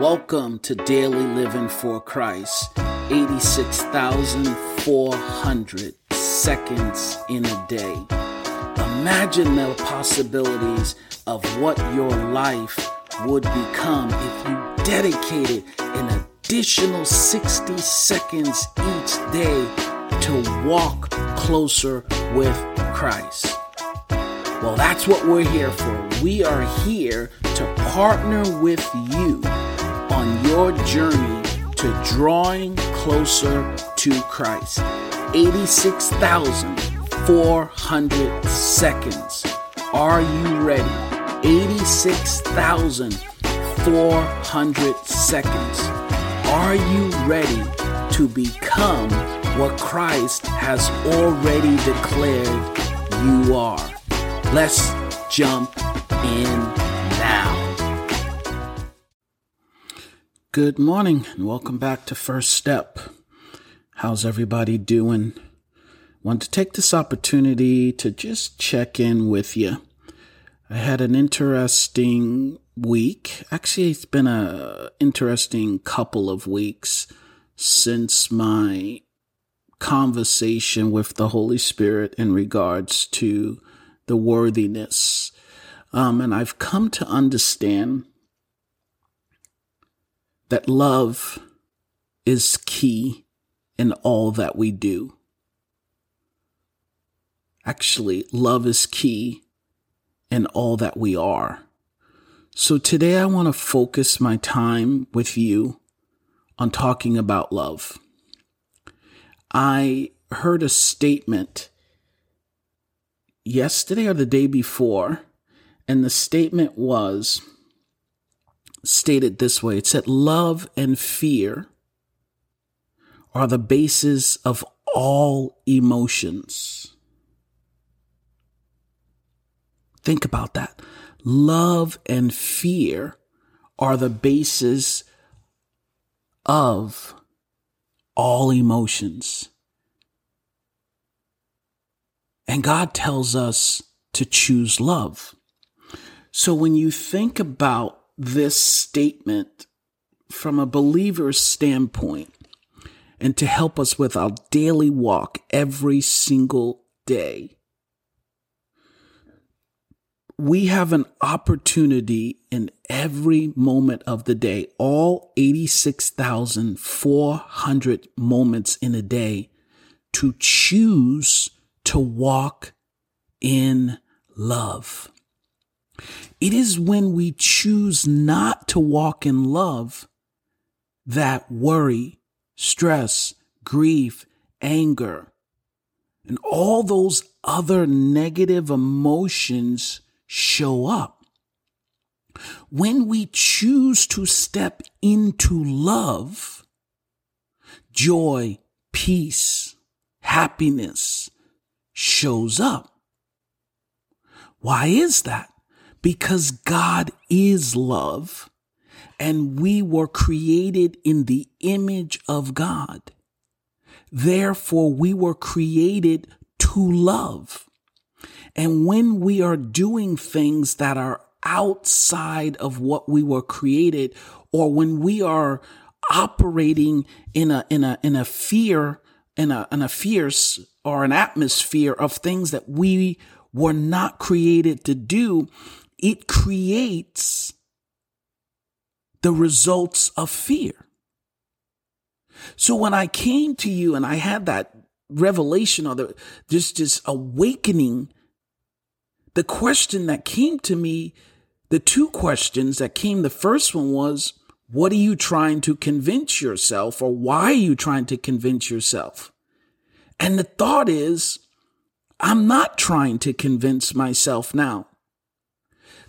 Welcome to Daily Living for Christ. 86,400 seconds in a day. Imagine the possibilities of what your life would become if you dedicated an additional 60 seconds each day to walk closer with Christ. Well, that's what we're here for. We are here to partner with you on your journey to drawing closer to Christ. 86,400 seconds. Are you ready? 86,400 seconds. Are you ready to become what Christ has already declared you are? Let's jump in Good morning and welcome back to First Step. How's everybody doing? Want to take this opportunity to just check in with you. I had an interesting week. Actually, it's been a interesting couple of weeks since my conversation with the Holy Spirit in regards to the worthiness. Um, and I've come to understand that love is key in all that we do. Actually, love is key in all that we are. So today I want to focus my time with you on talking about love. I heard a statement yesterday or the day before, and the statement was stated this way it said, Love and fear are the basis of all emotions. Think about that. Love and fear are the basis of all emotions. And God tells us to choose love. So when you think about this statement from a believer's standpoint, and to help us with our daily walk every single day, we have an opportunity in every moment of the day, all 86,400 moments in a day, to choose to walk in love. It is when we choose not to walk in love that worry, stress, grief, anger, and all those other negative emotions show up. When we choose to step into love, joy, peace, happiness, shows up. Why is that? Because God is love and we were created in the image of God. Therefore, we were created to love. And when we are doing things that are outside of what we were created, or when we are operating in a, in a, in a fear, in a, in a fierce or an atmosphere of things that we were not created to do, it creates the results of fear. So when I came to you and I had that revelation or the just this awakening, the question that came to me, the two questions that came, the first one was, what are you trying to convince yourself or why are you trying to convince yourself? And the thought is, I'm not trying to convince myself now.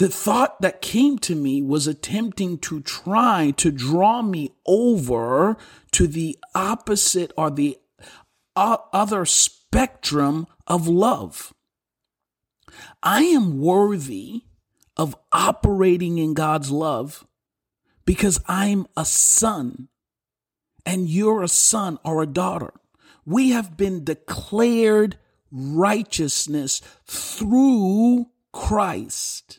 The thought that came to me was attempting to try to draw me over to the opposite or the other spectrum of love. I am worthy of operating in God's love because I'm a son and you're a son or a daughter. We have been declared righteousness through Christ.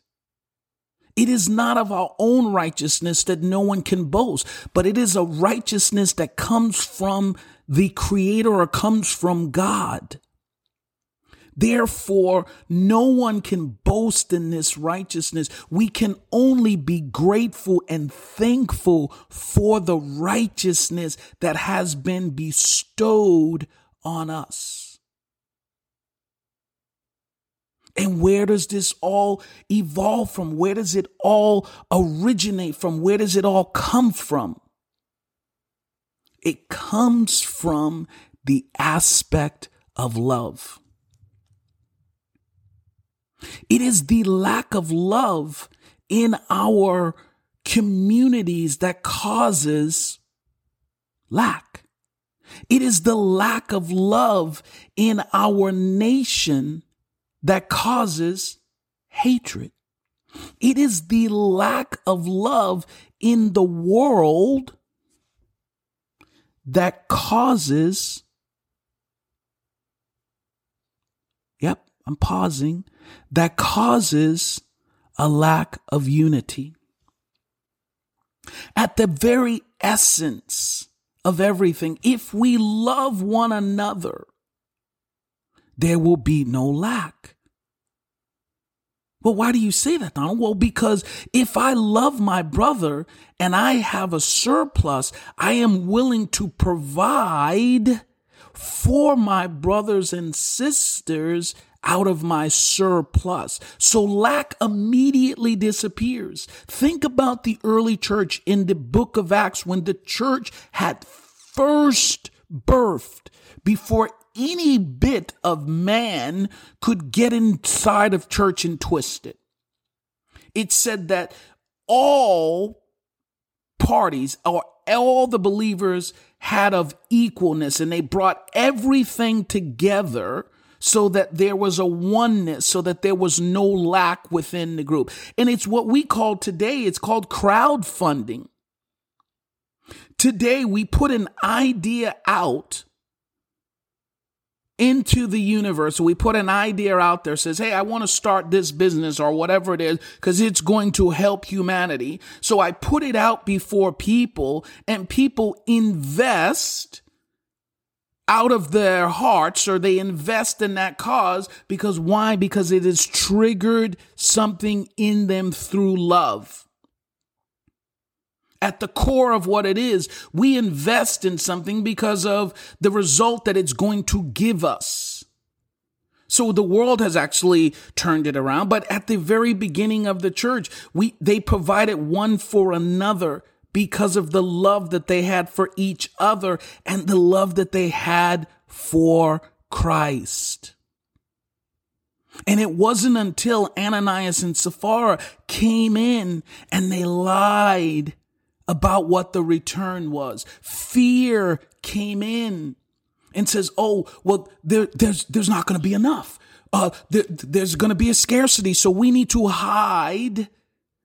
It is not of our own righteousness that no one can boast, but it is a righteousness that comes from the Creator or comes from God. Therefore, no one can boast in this righteousness. We can only be grateful and thankful for the righteousness that has been bestowed on us. And where does this all evolve from? Where does it all originate from? Where does it all come from? It comes from the aspect of love. It is the lack of love in our communities that causes lack. It is the lack of love in our nation that causes hatred. It is the lack of love in the world that causes, yep, I'm pausing, that causes a lack of unity. At the very essence of everything, if we love one another, there will be no lack. Well, why do you say that, Donald? Well, because if I love my brother and I have a surplus, I am willing to provide for my brothers and sisters out of my surplus. So lack immediately disappears. Think about the early church in the book of Acts when the church had first birthed before any bit of man could get inside of church and twist it. It said that all parties or all the believers had of equalness and they brought everything together so that there was a oneness, so that there was no lack within the group. And it's what we call today, it's called crowdfunding. Today, we put an idea out into the universe. We put an idea out there, says, Hey, I want to start this business or whatever it is, because it's going to help humanity. So I put it out before people and people invest out of their hearts or they invest in that cause because why? Because it has triggered something in them through love. At the core of what it is, we invest in something because of the result that it's going to give us. So the world has actually turned it around, but at the very beginning of the church, we, they provided one for another because of the love that they had for each other and the love that they had for Christ. And it wasn't until Ananias and Sapphira came in and they lied about what the return was. Fear came in and says, "Oh, well, there, there's there's not going to be enough. Uh, there, there's going to be a scarcity, so we need to hide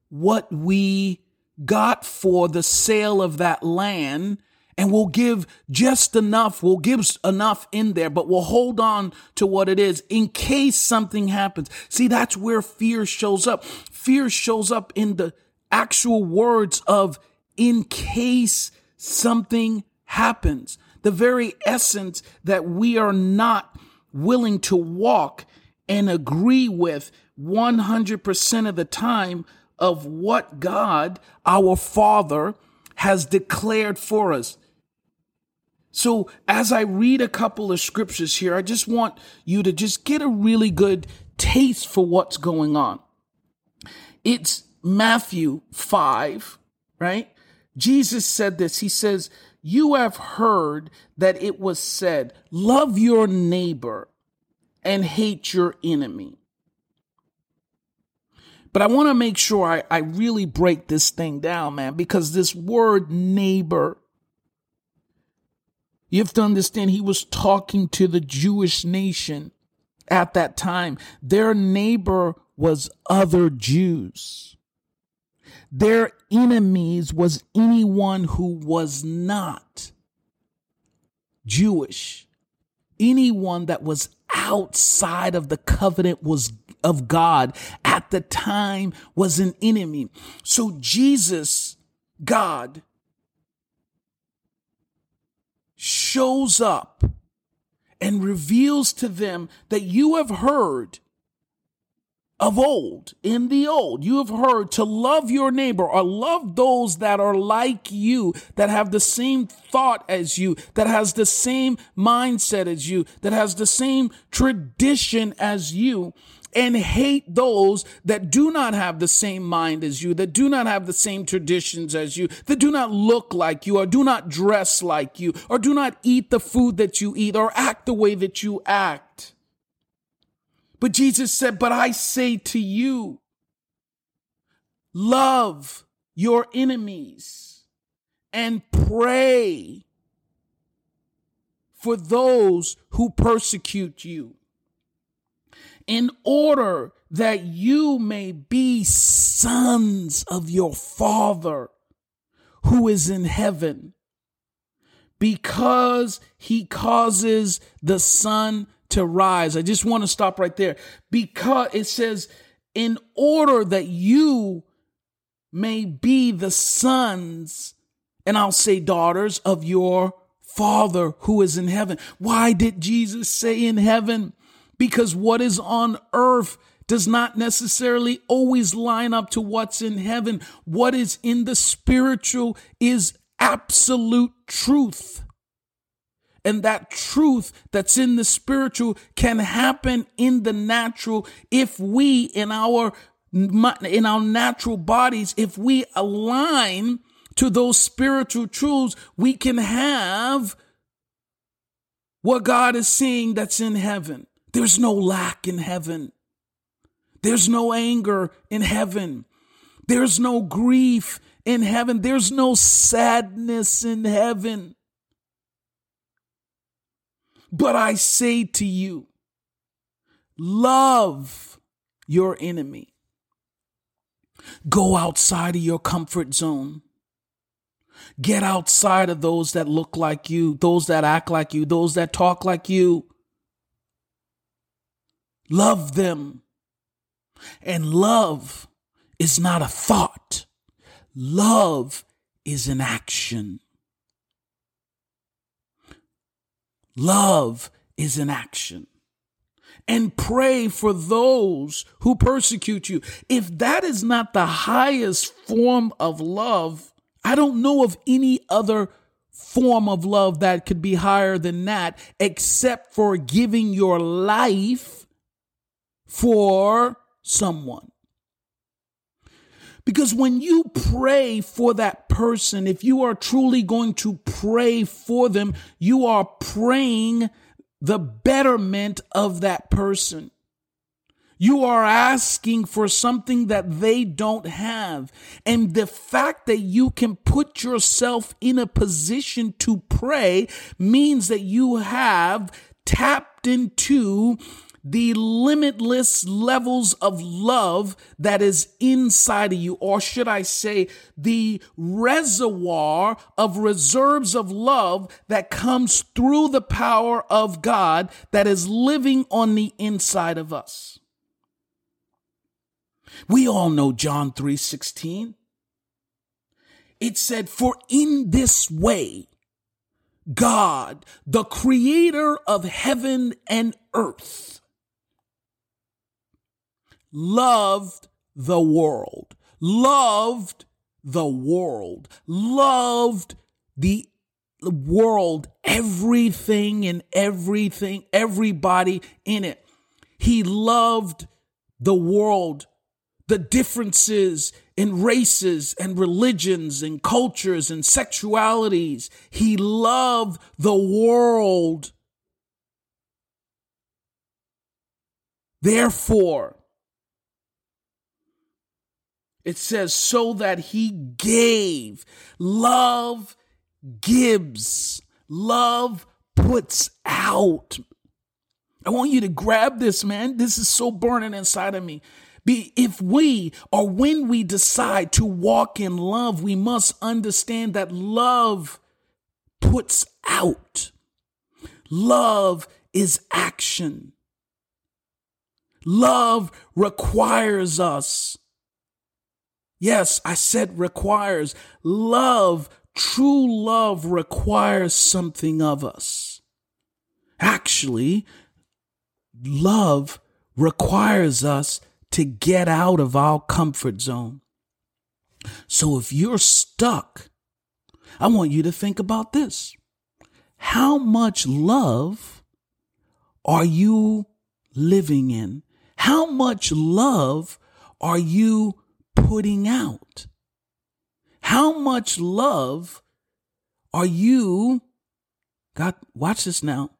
what we got for the sale of that land and we'll give just enough. We'll give enough in there, but we'll hold on to what it is in case something happens. See, that's where fear shows up. Fear shows up in the actual words of in case something happens. The very essence that we are not willing to walk and agree with 100% of the time of what God, our Father, has declared for us. So, as I read a couple of scriptures here, I just want you to just get a really good taste for what's going on. It's Matthew 5, right? Jesus said this. He says, You have heard that it was said, Love your neighbor and hate your enemy. But I want to make sure I, I really break this thing down, man, because this word neighbor, you have to understand he was talking to the Jewish nation at that time. Their neighbor was other Jews. Their enemies was anyone who was not Jewish. Anyone that was outside of the covenant was of God at the time was an enemy. So Jesus, God, shows up and reveals to them that you have heard of old, in the old, you have heard to love your neighbor or love those that are like you, that have the same thought as you, that has the same mindset as you, that has the same tradition as you, and hate those that do not have the same mind as you, that do not have the same traditions as you, that do not look like you, or do not dress like you, or do not eat the food that you eat, or act the way that you act. But Jesus said, But I say to you, love your enemies and pray for those who persecute you, in order that you may be sons of your Father who is in heaven, because he causes the sun to rise. I just want to stop right there because it says, in order that you may be the sons, and I'll say daughters of your Father who is in heaven. Why did Jesus say in heaven? Because what is on earth does not necessarily always line up to what's in heaven. What is in the spiritual is absolute truth and that truth that's in the spiritual can happen in the natural if we in our in our natural bodies if we align to those spiritual truths we can have what God is seeing that's in heaven. There's no lack in heaven. There's no anger in heaven. There's no grief in heaven. There's no sadness in heaven but I say to you, love your enemy. Go outside of your comfort zone. Get outside of those that look like you, those that act like you, those that talk like you. Love them. And love is not a thought. Love is an action. Love is an action. And pray for those who persecute you. If that is not the highest form of love, I don't know of any other form of love that could be higher than that, except for giving your life for someone. Because when you pray for that person, if you are truly going to pray for them, you are praying the betterment of that person. You are asking for something that they don't have. And the fact that you can put yourself in a position to pray means that you have tapped into the limitless levels of love that is inside of you, or should I say, the reservoir of reserves of love that comes through the power of God that is living on the inside of us. We all know John 3:16. It said, "For in this way God, the creator of heaven and earth, loved the world, loved the world, loved the world, everything and everything, everybody in it. He loved the world, the differences in races and religions and cultures and sexualities. He loved the world. Therefore, it says, so that he gave. Love gives. Love puts out. I want you to grab this, man. This is so burning inside of me. Be, if we or when we decide to walk in love, we must understand that love puts out. Love is action. Love requires us. Yes, I said requires. Love, true love requires something of us. Actually, love requires us to get out of our comfort zone. So if you're stuck, I want you to think about this. How much love are you living in? How much love are you putting out? How much love are you, God, watch this now,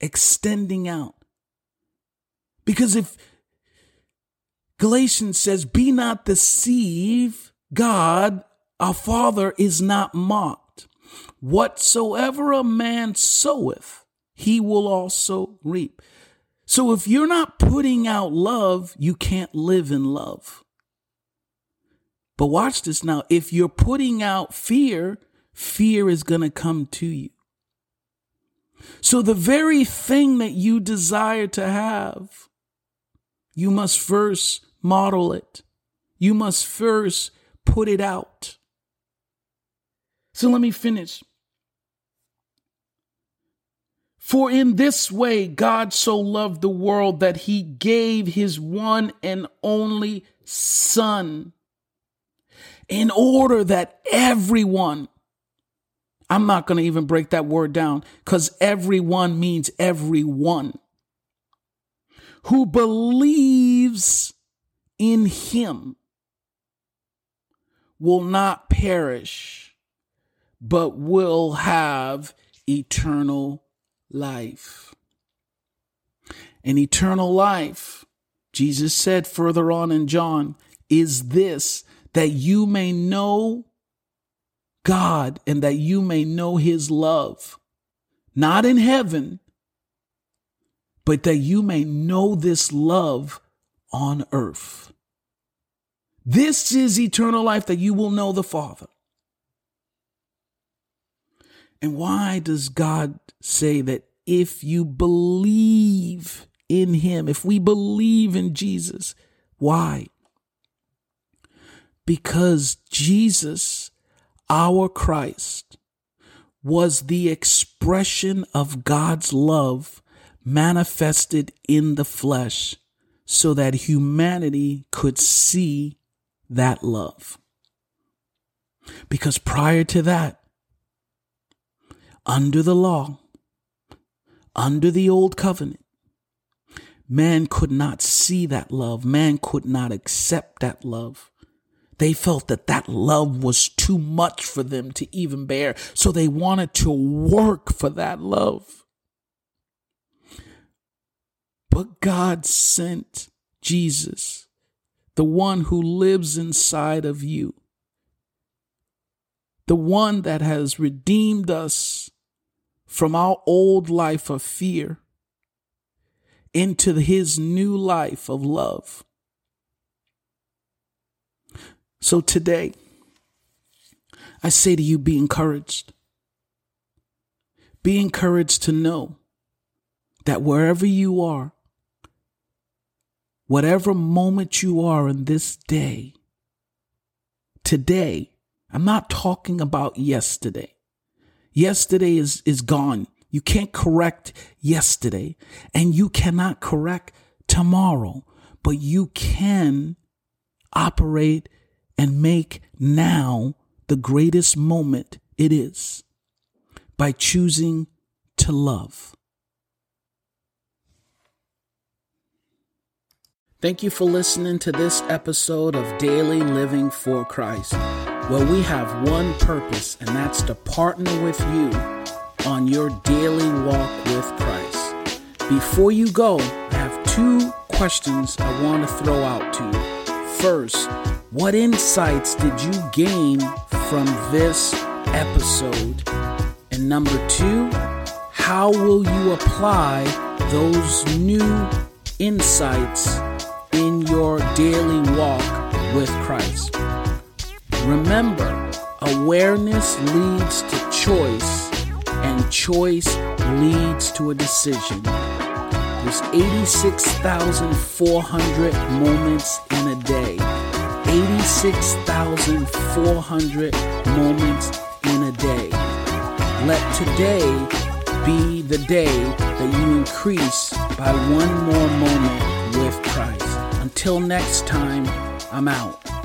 extending out? Because if Galatians says, be not deceived, God, our Father, is not mocked. Whatsoever a man soweth, he will also reap. So if you're not putting out love, you can't live in love. But watch this now. If you're putting out fear, fear is going to come to you. So the very thing that you desire to have, you must first model it. You must first put it out. So let me finish. For in this way, God so loved the world that he gave his one and only Son, in order that everyone, I'm not going to even break that word down because everyone means everyone who believes in him will not perish, but will have eternal life. And eternal life, Jesus said further on in John, is this that you may know God and that you may know his love, not in heaven, but that you may know this love on earth. This is eternal life that you will know the Father. And why does God say that if you believe in him, if we believe in Jesus, why? Because Jesus, our Christ, was the expression of God's love manifested in the flesh so that humanity could see that love. Because prior to that, under the law, under the old covenant, man could not see that love. Man could not accept that love. They felt that that love was too much for them to even bear. So they wanted to work for that love. But God sent Jesus, the one who lives inside of you, the one that has redeemed us from our old life of fear into his new life of love. So today, I say to you, be encouraged. Be encouraged to know that wherever you are, whatever moment you are in this day, today, I'm not talking about yesterday. Yesterday is, is gone. You can't correct yesterday and you cannot correct tomorrow, but you can operate and make now the greatest moment it is by choosing to love. Thank you for listening to this episode of Daily Living for Christ where we have one purpose, and that's to partner with you on your daily walk with Christ. Before you go, I have two questions I want to throw out to you. First, what insights did you gain from this episode? And number two, how will you apply those new insights in your daily walk with Christ? Remember, awareness leads to choice, and choice leads to a decision. There's 86,400 moments in a day. 86,400 moments in a day. Let today be the day that you increase by one more moment with Christ. Until next time, I'm out.